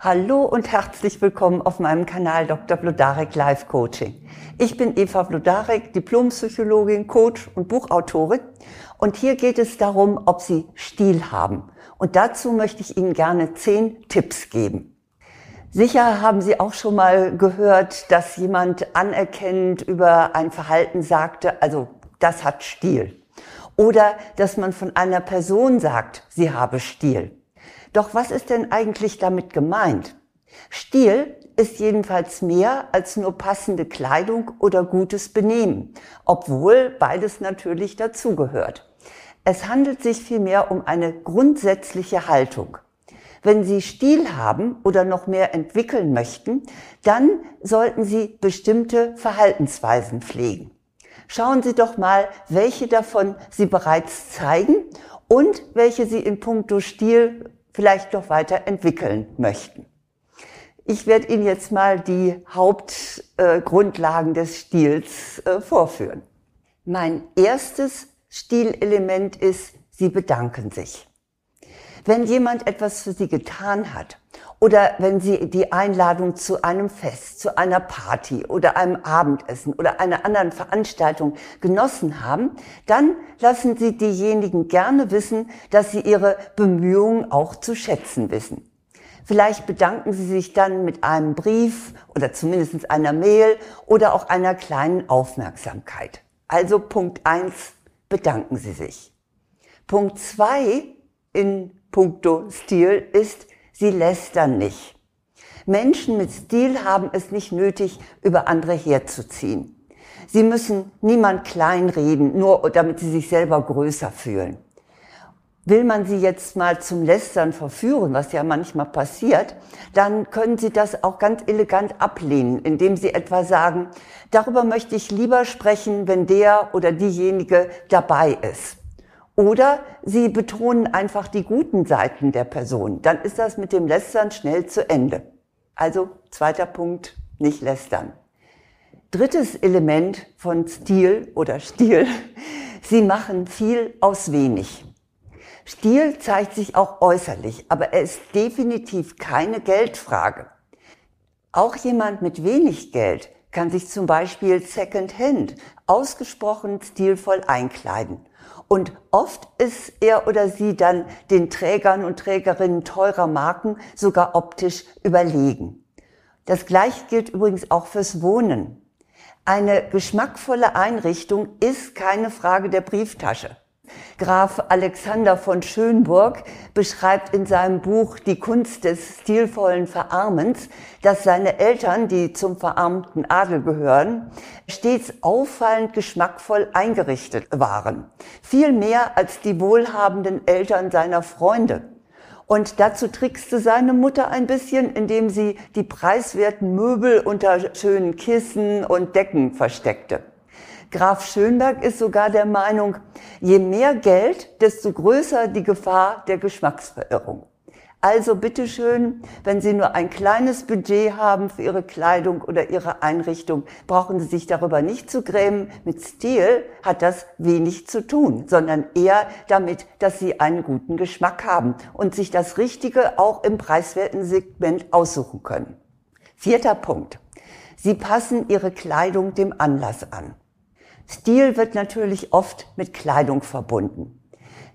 Hallo und herzlich willkommen auf meinem Kanal Dr. Blodarek Life Coaching. Ich bin Eva Blodarek, Diplompsychologin, Coach und Buchautorin. Und hier geht es darum, ob Sie Stil haben. Und dazu möchte ich Ihnen gerne zehn Tipps geben. Sicher haben Sie auch schon mal gehört, dass jemand anerkennend über ein Verhalten sagte, also das hat Stil. Oder dass man von einer Person sagt, sie habe Stil. Doch was ist denn eigentlich damit gemeint? Stil ist jedenfalls mehr als nur passende Kleidung oder gutes Benehmen, obwohl beides natürlich dazugehört. Es handelt sich vielmehr um eine grundsätzliche Haltung. Wenn Sie Stil haben oder noch mehr entwickeln möchten, dann sollten Sie bestimmte Verhaltensweisen pflegen. Schauen Sie doch mal, welche davon Sie bereits zeigen und welche Sie in puncto Stil vielleicht noch weiter entwickeln möchten. Ich werde Ihnen jetzt mal die Hauptgrundlagen äh, des Stils äh, vorführen. Mein erstes Stilelement ist, Sie bedanken sich. Wenn jemand etwas für Sie getan hat oder wenn Sie die Einladung zu einem Fest, zu einer Party oder einem Abendessen oder einer anderen Veranstaltung genossen haben, dann lassen Sie diejenigen gerne wissen, dass Sie Ihre Bemühungen auch zu schätzen wissen. Vielleicht bedanken Sie sich dann mit einem Brief oder zumindest einer Mail oder auch einer kleinen Aufmerksamkeit. Also Punkt eins: bedanken Sie sich. Punkt zwei in puncto Stil ist, Sie lästern nicht. Menschen mit Stil haben es nicht nötig, über andere herzuziehen. Sie müssen niemand kleinreden, nur damit sie sich selber größer fühlen. Will man sie jetzt mal zum Lästern verführen, was ja manchmal passiert, dann können sie das auch ganz elegant ablehnen, indem sie etwa sagen, darüber möchte ich lieber sprechen, wenn der oder diejenige dabei ist. Oder sie betonen einfach die guten Seiten der Person. Dann ist das mit dem Lästern schnell zu Ende. Also zweiter Punkt, nicht lästern. Drittes Element von Stil oder Stil. Sie machen viel aus wenig. Stil zeigt sich auch äußerlich, aber er ist definitiv keine Geldfrage. Auch jemand mit wenig Geld kann sich zum Beispiel Secondhand ausgesprochen stilvoll einkleiden. Und oft ist er oder sie dann den Trägern und Trägerinnen teurer Marken sogar optisch überlegen. Das gleiche gilt übrigens auch fürs Wohnen. Eine geschmackvolle Einrichtung ist keine Frage der Brieftasche. Graf Alexander von Schönburg beschreibt in seinem Buch Die Kunst des stilvollen Verarmens, dass seine Eltern, die zum verarmten Adel gehören, stets auffallend geschmackvoll eingerichtet waren. Viel mehr als die wohlhabenden Eltern seiner Freunde. Und dazu trickste seine Mutter ein bisschen, indem sie die preiswerten Möbel unter schönen Kissen und Decken versteckte. Graf Schönberg ist sogar der Meinung, je mehr Geld, desto größer die Gefahr der Geschmacksverirrung. Also bitteschön, wenn Sie nur ein kleines Budget haben für Ihre Kleidung oder Ihre Einrichtung, brauchen Sie sich darüber nicht zu grämen. Mit Stil hat das wenig zu tun, sondern eher damit, dass Sie einen guten Geschmack haben und sich das Richtige auch im preiswerten Segment aussuchen können. Vierter Punkt. Sie passen Ihre Kleidung dem Anlass an. Stil wird natürlich oft mit Kleidung verbunden.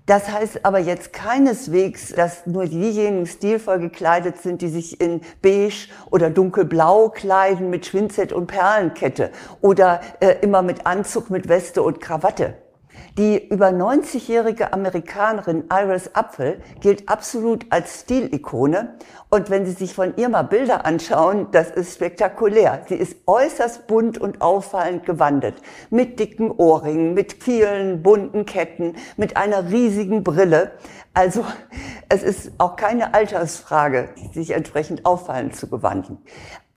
Das heißt aber jetzt keineswegs, dass nur diejenigen stilvoll gekleidet sind, die sich in beige oder dunkelblau kleiden mit Schwinzett und Perlenkette oder äh, immer mit Anzug, mit Weste und Krawatte. Die über 90-jährige Amerikanerin Iris Apfel gilt absolut als Stilikone. Und wenn Sie sich von ihr mal Bilder anschauen, das ist spektakulär. Sie ist äußerst bunt und auffallend gewandelt. Mit dicken Ohrringen, mit vielen bunten Ketten, mit einer riesigen Brille. Also es ist auch keine Altersfrage, sich entsprechend auffallend zu gewandeln.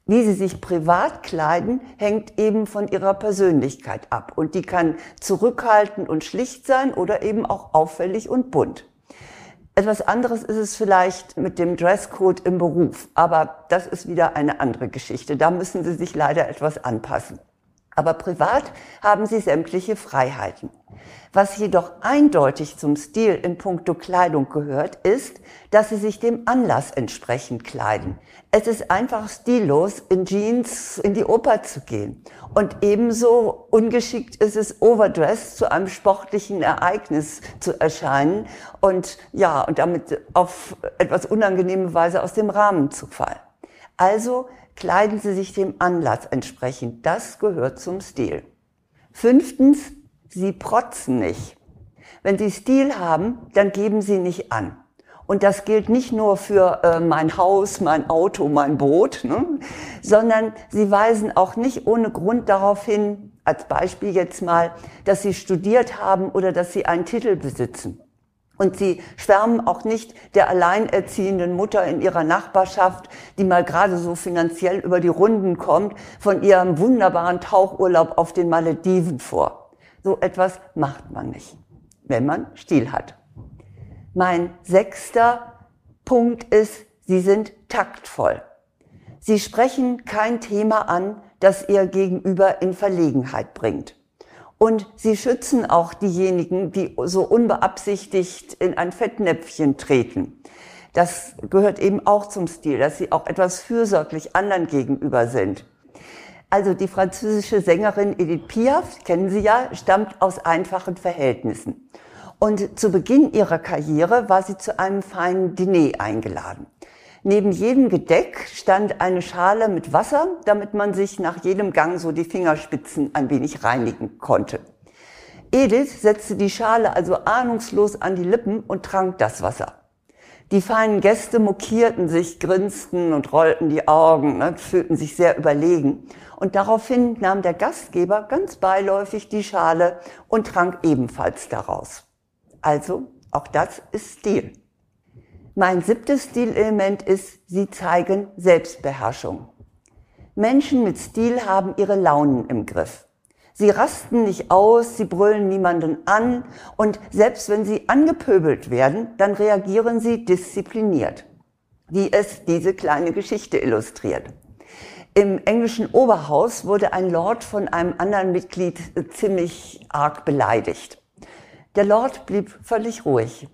Wie sie sich privat kleiden, hängt eben von ihrer Persönlichkeit ab. Und die kann zurückhaltend und schlicht sein oder eben auch auffällig und bunt. Etwas anderes ist es vielleicht mit dem Dresscode im Beruf. Aber das ist wieder eine andere Geschichte. Da müssen Sie sich leider etwas anpassen. Aber privat haben sie sämtliche Freiheiten. Was jedoch eindeutig zum Stil in puncto Kleidung gehört, ist, dass sie sich dem Anlass entsprechend kleiden. Es ist einfach stillos, in Jeans in die Oper zu gehen. Und ebenso ungeschickt ist es, overdressed zu einem sportlichen Ereignis zu erscheinen und ja, und damit auf etwas unangenehme Weise aus dem Rahmen zu fallen. Also kleiden Sie sich dem Anlass entsprechend. Das gehört zum Stil. Fünftens, Sie protzen nicht. Wenn Sie Stil haben, dann geben Sie nicht an. Und das gilt nicht nur für äh, mein Haus, mein Auto, mein Boot, ne? sondern sie weisen auch nicht ohne Grund darauf hin, als Beispiel jetzt mal, dass sie studiert haben oder dass sie einen Titel besitzen. Und sie schwärmen auch nicht der alleinerziehenden Mutter in ihrer Nachbarschaft, die mal gerade so finanziell über die Runden kommt, von ihrem wunderbaren Tauchurlaub auf den Malediven vor. So etwas macht man nicht, wenn man Stil hat. Mein sechster Punkt ist, Sie sind taktvoll. Sie sprechen kein Thema an, das Ihr Gegenüber in Verlegenheit bringt. Und sie schützen auch diejenigen, die so unbeabsichtigt in ein Fettnäpfchen treten. Das gehört eben auch zum Stil, dass sie auch etwas fürsorglich anderen gegenüber sind. Also die französische Sängerin Edith Piaf, kennen Sie ja, stammt aus einfachen Verhältnissen. Und zu Beginn ihrer Karriere war sie zu einem feinen Diner eingeladen. Neben jedem Gedeck stand eine Schale mit Wasser, damit man sich nach jedem Gang so die Fingerspitzen ein wenig reinigen konnte. Edith setzte die Schale also ahnungslos an die Lippen und trank das Wasser. Die feinen Gäste mokierten sich, grinsten und rollten die Augen, ne, fühlten sich sehr überlegen. Und daraufhin nahm der Gastgeber ganz beiläufig die Schale und trank ebenfalls daraus. Also, auch das ist Stil. Mein siebtes Stilelement ist, sie zeigen Selbstbeherrschung. Menschen mit Stil haben ihre Launen im Griff. Sie rasten nicht aus, sie brüllen niemanden an und selbst wenn sie angepöbelt werden, dann reagieren sie diszipliniert, wie es diese kleine Geschichte illustriert. Im englischen Oberhaus wurde ein Lord von einem anderen Mitglied ziemlich arg beleidigt. Der Lord blieb völlig ruhig.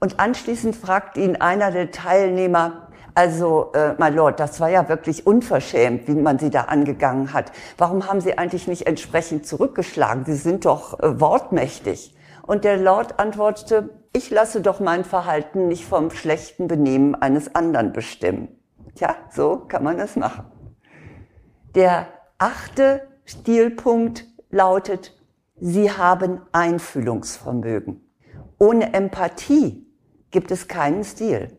Und anschließend fragt ihn einer der Teilnehmer, also, äh, my Lord, das war ja wirklich unverschämt, wie man Sie da angegangen hat. Warum haben Sie eigentlich nicht entsprechend zurückgeschlagen? Sie sind doch äh, wortmächtig. Und der Lord antwortete, ich lasse doch mein Verhalten nicht vom schlechten Benehmen eines anderen bestimmen. Tja, so kann man es machen. Der achte Stilpunkt lautet, Sie haben Einfühlungsvermögen. Ohne Empathie gibt es keinen Stil.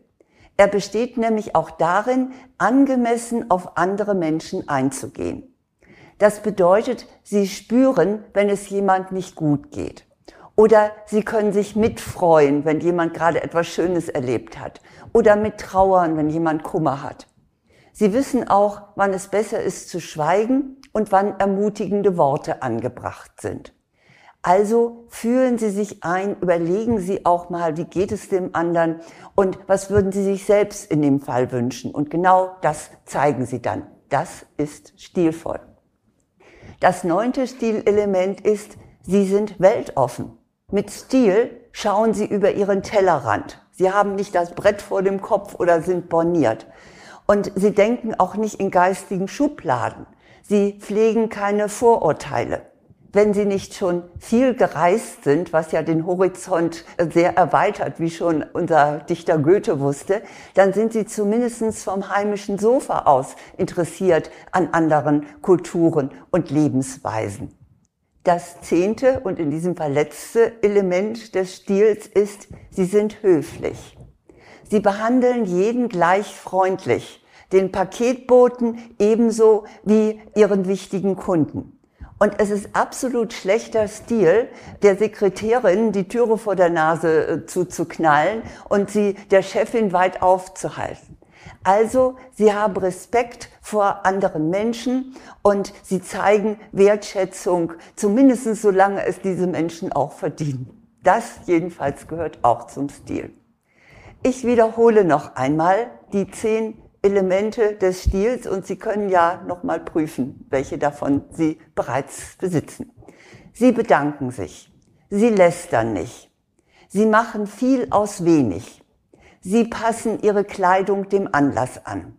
Er besteht nämlich auch darin, angemessen auf andere Menschen einzugehen. Das bedeutet, sie spüren, wenn es jemand nicht gut geht. Oder sie können sich mitfreuen, wenn jemand gerade etwas Schönes erlebt hat. Oder mittrauern, wenn jemand Kummer hat. Sie wissen auch, wann es besser ist zu schweigen und wann ermutigende Worte angebracht sind. Also fühlen Sie sich ein, überlegen Sie auch mal, wie geht es dem anderen und was würden Sie sich selbst in dem Fall wünschen. Und genau das zeigen Sie dann. Das ist stilvoll. Das neunte Stilelement ist, Sie sind weltoffen. Mit Stil schauen Sie über Ihren Tellerrand. Sie haben nicht das Brett vor dem Kopf oder sind borniert. Und Sie denken auch nicht in geistigen Schubladen. Sie pflegen keine Vorurteile wenn sie nicht schon viel gereist sind, was ja den Horizont sehr erweitert, wie schon unser Dichter Goethe wusste, dann sind sie zumindest vom heimischen Sofa aus interessiert an anderen Kulturen und Lebensweisen. Das zehnte und in diesem Fall letzte Element des Stils ist, sie sind höflich. Sie behandeln jeden gleich freundlich, den Paketboten ebenso wie ihren wichtigen Kunden. Und es ist absolut schlechter Stil, der Sekretärin die Türe vor der Nase äh, zuzuknallen und sie der Chefin weit aufzuhalten. Also, sie haben Respekt vor anderen Menschen und sie zeigen Wertschätzung, zumindest solange es diese Menschen auch verdienen. Das jedenfalls gehört auch zum Stil. Ich wiederhole noch einmal die zehn Elemente des Stils und Sie können ja nochmal prüfen, welche davon Sie bereits besitzen. Sie bedanken sich. Sie lästern nicht. Sie machen viel aus wenig. Sie passen ihre Kleidung dem Anlass an.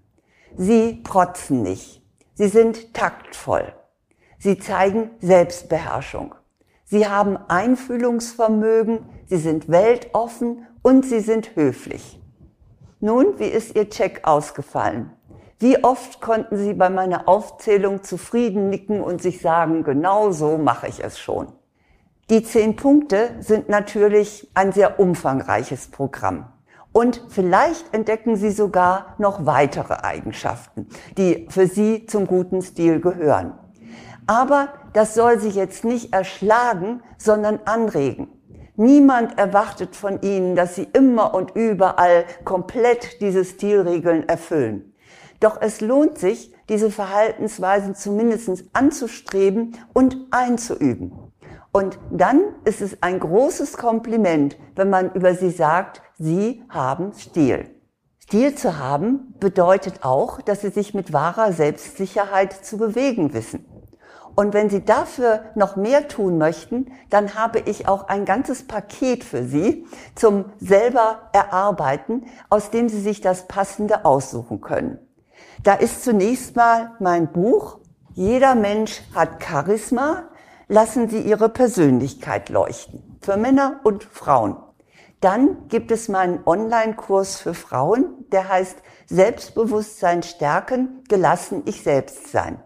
Sie protzen nicht. Sie sind taktvoll. Sie zeigen Selbstbeherrschung. Sie haben Einfühlungsvermögen, sie sind weltoffen und sie sind höflich. Nun, wie ist Ihr Check ausgefallen? Wie oft konnten Sie bei meiner Aufzählung zufrieden nicken und sich sagen, genau so mache ich es schon? Die zehn Punkte sind natürlich ein sehr umfangreiches Programm. Und vielleicht entdecken Sie sogar noch weitere Eigenschaften, die für Sie zum guten Stil gehören. Aber das soll Sie jetzt nicht erschlagen, sondern anregen. Niemand erwartet von Ihnen, dass Sie immer und überall komplett diese Stilregeln erfüllen. Doch es lohnt sich, diese Verhaltensweisen zumindest anzustreben und einzuüben. Und dann ist es ein großes Kompliment, wenn man über sie sagt, sie haben Stil. Stil zu haben bedeutet auch, dass sie sich mit wahrer Selbstsicherheit zu bewegen wissen. Und wenn Sie dafür noch mehr tun möchten, dann habe ich auch ein ganzes Paket für Sie zum selber erarbeiten, aus dem Sie sich das Passende aussuchen können. Da ist zunächst mal mein Buch Jeder Mensch hat Charisma. Lassen Sie Ihre Persönlichkeit leuchten. Für Männer und Frauen. Dann gibt es meinen Online-Kurs für Frauen, der heißt Selbstbewusstsein stärken, gelassen ich selbst sein.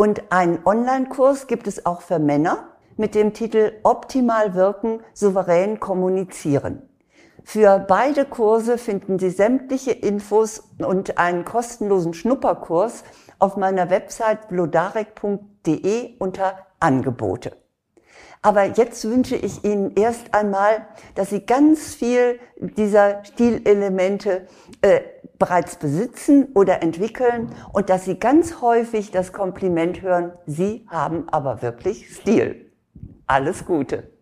Und einen Online-Kurs gibt es auch für Männer mit dem Titel Optimal wirken, souverän kommunizieren. Für beide Kurse finden Sie sämtliche Infos und einen kostenlosen Schnupperkurs auf meiner Website blodarek.de unter Angebote. Aber jetzt wünsche ich Ihnen erst einmal, dass Sie ganz viel dieser Stilelemente äh, bereits besitzen oder entwickeln und dass Sie ganz häufig das Kompliment hören, Sie haben aber wirklich Stil. Alles Gute.